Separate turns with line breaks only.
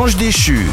L'Ange déchu.